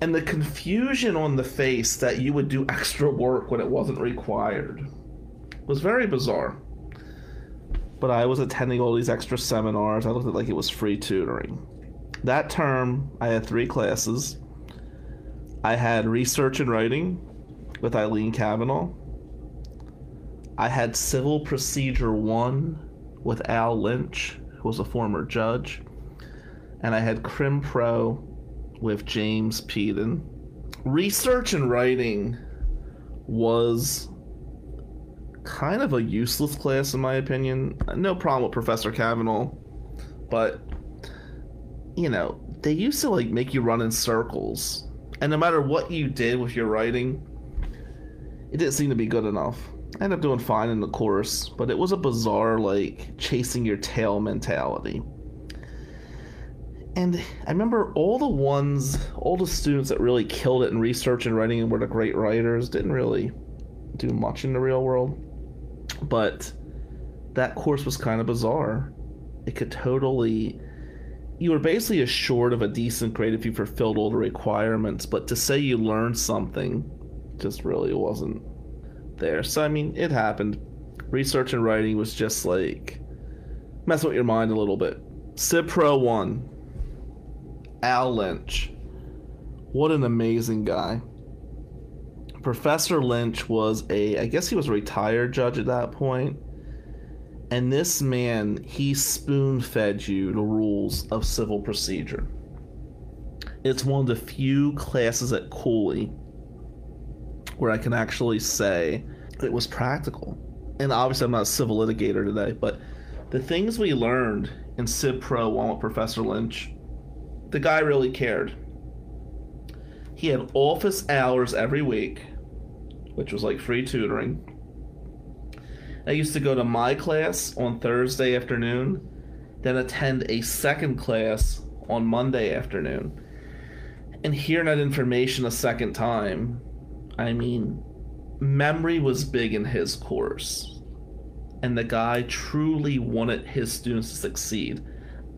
S4: And the confusion on the face that you would do extra work when it wasn't required was very bizarre. But I was attending all these extra seminars. I looked at it like it was free tutoring. That term, I had three classes. I had research and writing, with Eileen Kavanaugh. I had Civil Procedure 1 with Al Lynch, who was a former judge. And I had Crim Pro with James Peden. Research and writing was kind of a useless class, in my opinion. No problem with Professor Kavanaugh, but you know, they used to like make you run in circles. And no matter what you did with your writing, it didn't seem to be good enough. I ended up doing fine in the course, but it was a bizarre, like, chasing your tail mentality. And I remember all the ones, all the students that really killed it in research and writing and were the great writers didn't really do much in the real world. But that course was kind of bizarre. It could totally. You were basically assured of a decent grade if you fulfilled all the requirements, but to say you learned something just really wasn't there. So I mean, it happened. Research and writing was just like messing with your mind a little bit. Civ Pro one. Al Lynch. What an amazing guy. Professor Lynch was a I guess he was a retired judge at that point. And this man, he spoon fed you the rules of civil procedure. It's one of the few classes at Cooley where I can actually say it was practical. And obviously, I'm not a civil litigator today, but the things we learned in Civ Pro 1 with Professor Lynch, the guy really cared. He had office hours every week, which was like free tutoring. I used to go to my class on Thursday afternoon, then attend a second class on Monday afternoon. And hearing that information a second time I mean, memory was big in his course, and the guy truly wanted his students to succeed.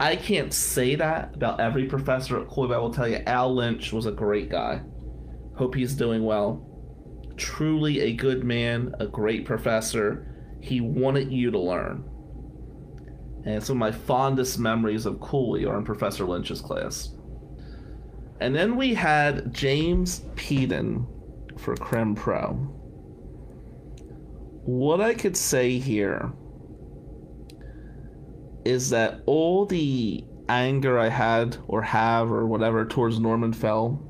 S4: I can't say that about every professor at Cooley, but I will tell you, Al Lynch was a great guy. Hope he's doing well. Truly a good man, a great professor. He wanted you to learn. And some of my fondest memories of Cooley are in Professor Lynch's class. And then we had James Peden for Crim Pro. What I could say here is that all the anger I had or have or whatever towards Norman Fell,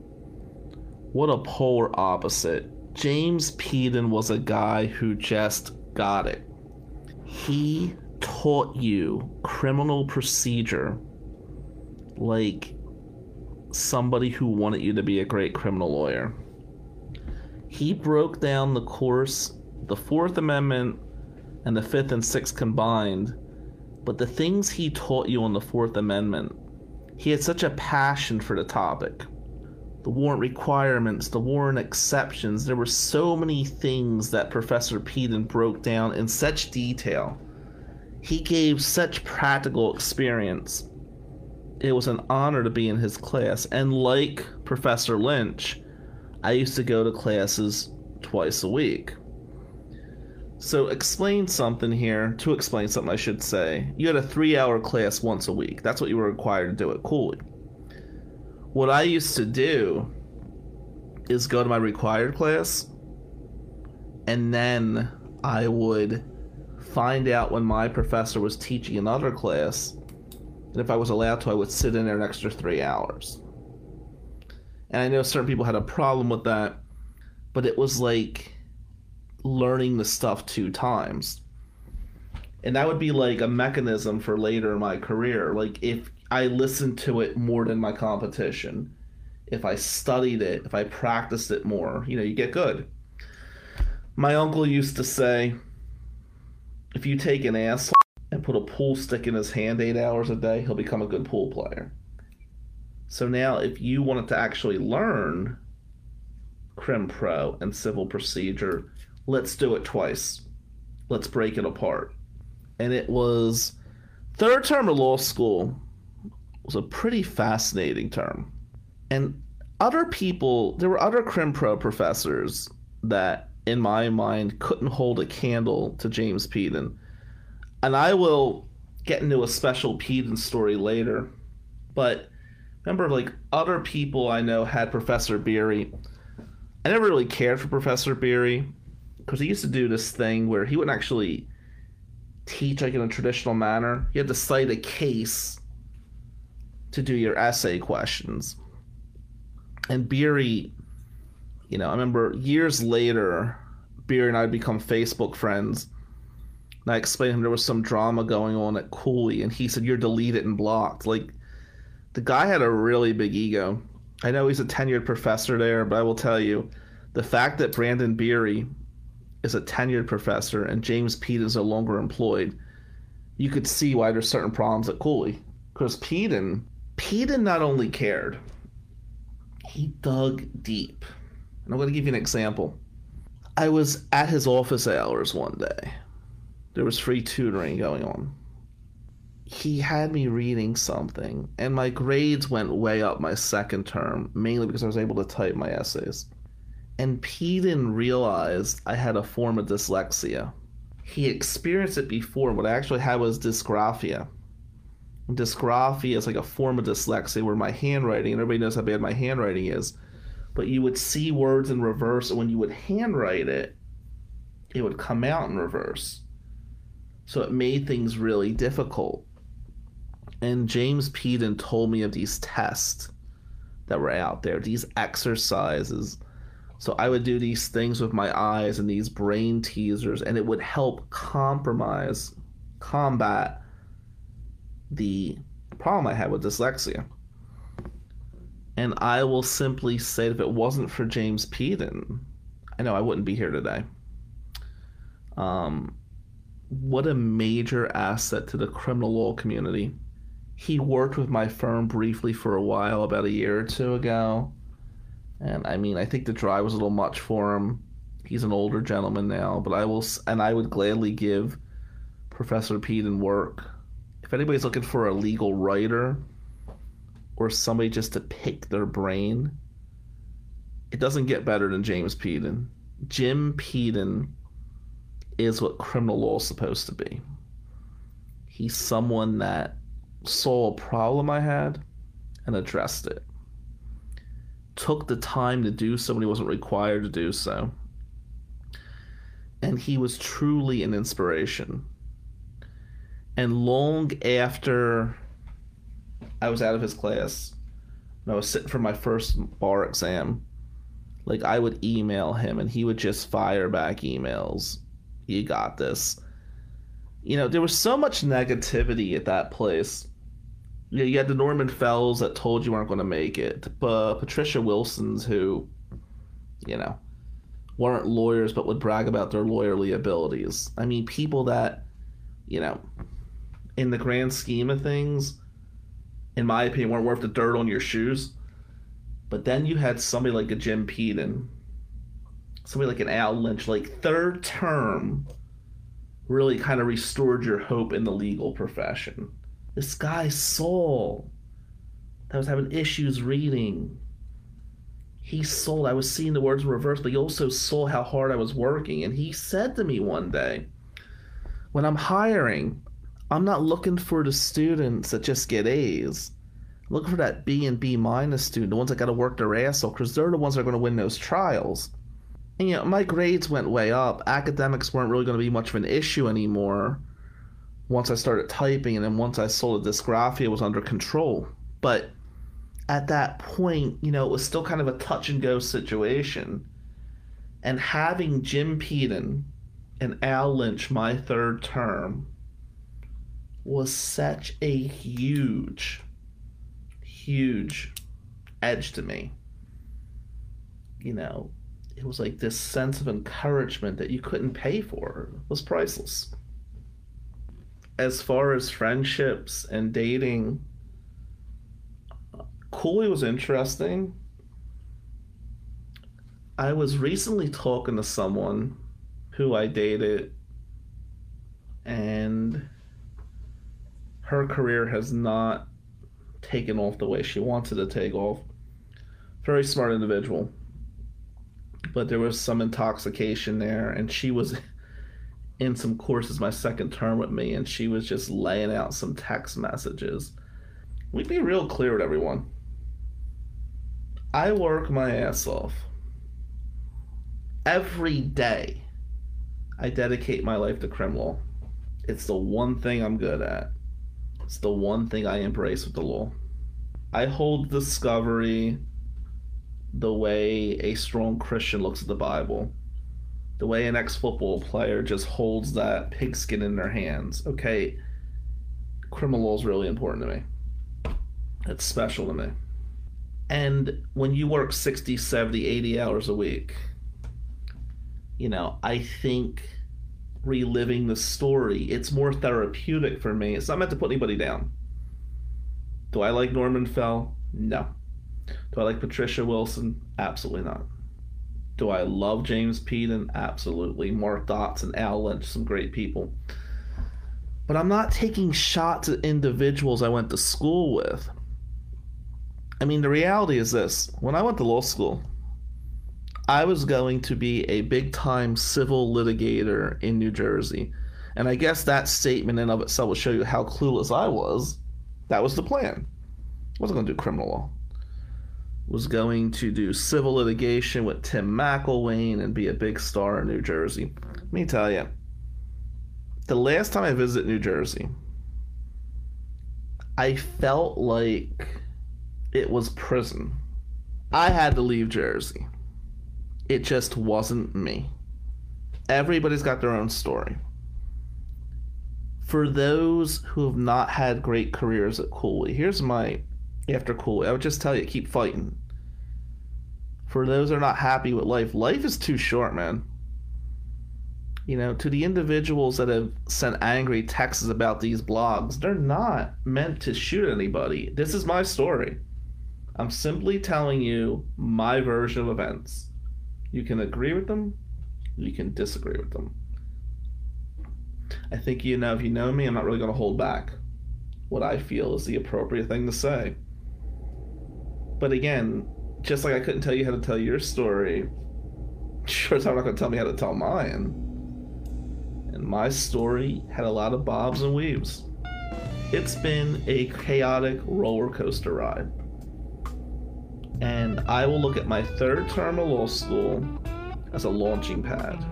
S4: what a polar opposite. James Peden was a guy who just got it. He taught you criminal procedure like somebody who wanted you to be a great criminal lawyer. He broke down the course, the Fourth Amendment and the Fifth and Sixth combined, but the things he taught you on the Fourth Amendment, he had such a passion for the topic. The warrant requirements, the warrant exceptions, there were so many things that Professor Peden broke down in such detail. He gave such practical experience it was an honor to be in his class. And like Professor Lynch, I used to go to classes twice a week. So, explain something here. To explain something, I should say. You had a three hour class once a week. That's what you were required to do at Cooley. What I used to do is go to my required class, and then I would find out when my professor was teaching another class and if I was allowed to, I would sit in there an extra three hours. And I know certain people had a problem with that, but it was like learning the stuff two times. And that would be like a mechanism for later in my career. Like if I listened to it more than my competition, if I studied it, if I practiced it more, you know, you get good. My uncle used to say, if you take an asshole and put a pool stick in his hand eight hours a day, he'll become a good pool player. So now, if you wanted to actually learn Crim Pro and civil procedure, let's do it twice. Let's break it apart. And it was third term of law school was a pretty fascinating term. And other people, there were other Crim Pro professors that, in my mind, couldn't hold a candle to James Peden and I will get into a special Peden story later. But remember, like other people I know had Professor Beery. I never really cared for Professor Beery because he used to do this thing where he wouldn't actually teach like in a traditional manner. You had to cite a case to do your essay questions. And Beery, you know, I remember years later, Beery and I had become Facebook friends and I explained to him there was some drama going on at Cooley, and he said, You're deleted and blocked. Like, the guy had a really big ego. I know he's a tenured professor there, but I will tell you, the fact that Brandon Beery is a tenured professor and James Peden is no longer employed, you could see why there's certain problems at Cooley. Because Peden, Peden not only cared, he dug deep. And I'm going to give you an example. I was at his office hours one day there was free tutoring going on. He had me reading something, and my grades went way up my second term, mainly because I was able to type my essays. And Peden realized I had a form of dyslexia. He experienced it before. What I actually had was dysgraphia. Dysgraphia is like a form of dyslexia where my handwriting, and everybody knows how bad my handwriting is, but you would see words in reverse, and when you would handwrite it, it would come out in reverse. So it made things really difficult. And James Peden told me of these tests that were out there, these exercises. So I would do these things with my eyes and these brain teasers, and it would help compromise, combat the problem I had with dyslexia. And I will simply say if it wasn't for James Peden, I know I wouldn't be here today. Um, what a major asset to the criminal law community. He worked with my firm briefly for a while, about a year or two ago. And I mean, I think the drive was a little much for him. He's an older gentleman now, but I will, and I would gladly give Professor Peden work if anybody's looking for a legal writer or somebody just to pick their brain, it doesn't get better than James Peden. Jim Peden is what criminal law is supposed to be. He's someone that saw a problem I had and addressed it. Took the time to do so when he wasn't required to do so. And he was truly an inspiration. And long after I was out of his class, and I was sitting for my first bar exam, like I would email him and he would just fire back emails. You got this. You know, there was so much negativity at that place. You, you had the Norman Fells that told you weren't going to make it, but Patricia Wilson's who, you know, weren't lawyers but would brag about their lawyerly abilities. I mean, people that, you know, in the grand scheme of things, in my opinion, weren't worth the dirt on your shoes. But then you had somebody like a Jim Peden, somebody like an Al Lynch, like third term, really kind of restored your hope in the legal profession. This guy Saul, that was having issues reading. He saw I was seeing the words in reverse, but he also saw how hard I was working. And he said to me one day, when I'm hiring, I'm not looking for the students that just get A's. I'm looking for that B and B minus student, the ones that got to work their ass off, because they're the ones that are going to win those trials. And you know, my grades went way up. Academics weren't really going to be much of an issue anymore once I started typing, and then once I saw the dysgraphia was under control. But at that point, you know, it was still kind of a touch and go situation. And having Jim Peden and Al Lynch my third term was such a huge, huge edge to me. You know, it was like this sense of encouragement that you couldn't pay for it was priceless. As far as friendships and dating, Cooley was interesting. I was recently talking to someone who I dated, and her career has not taken off the way she wanted to take off. Very smart individual. But there was some intoxication there, and she was in some courses my second term with me, and she was just laying out some text messages. We'd be real clear with everyone. I work my ass off. Every day, I dedicate my life to crim law. It's the one thing I'm good at. It's the one thing I embrace with the law. I hold discovery the way a strong Christian looks at the Bible, the way an ex football player just holds that pigskin in their hands. Okay, criminal law is really important to me. It's special to me. And when you work 60, 70, 80 hours a week, you know, I think reliving the story. It's more therapeutic for me. It's not meant to put anybody down. Do I like Norman Fell? No. Do I like Patricia Wilson? Absolutely not. Do I love James Peden? Absolutely. Mark Dotson, Al Lynch, some great people. But I'm not taking shots at individuals I went to school with. I mean, the reality is this when I went to law school, I was going to be a big time civil litigator in New Jersey. And I guess that statement in of itself will show you how clueless I was. That was the plan. I wasn't going to do criminal law. Was going to do civil litigation with Tim McElwain and be a big star in New Jersey. Let me tell you, the last time I visited New Jersey, I felt like it was prison. I had to leave Jersey it just wasn't me. Everybody's got their own story. For those who have not had great careers at Cooley, here's my after cool. I would just tell you, keep fighting. For those who are not happy with life, life is too short, man. You know, to the individuals that have sent angry texts about these blogs, they're not meant to shoot anybody. This is my story. I'm simply telling you my version of events. You can agree with them, you can disagree with them. I think you know if you know me, I'm not really going to hold back. what I feel is the appropriate thing to say. But again, just like I couldn't tell you how to tell your story, (laughs) sure as I'm not going to tell me how to tell mine. And my story had a lot of bobs and weaves. It's been a chaotic roller coaster ride. And I will look at my third term of law school as a launching pad.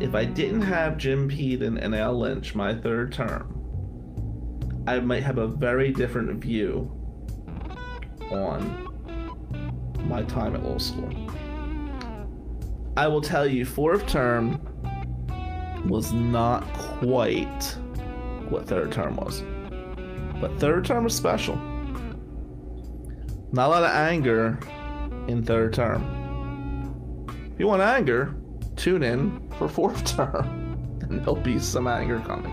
S4: If I didn't have Jim Peden and Al Lynch my third term, I might have a very different view on my time at law school. I will tell you, fourth term was not quite what third term was. But third term was special. Not a lot of anger in third term. If you want anger, tune in for fourth (laughs) term, and there'll be some anger coming.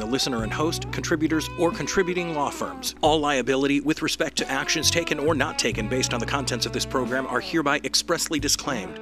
S1: the listener and host, contributors, or contributing law firms. All liability with respect to actions taken or not taken based on the contents of this program are hereby expressly disclaimed.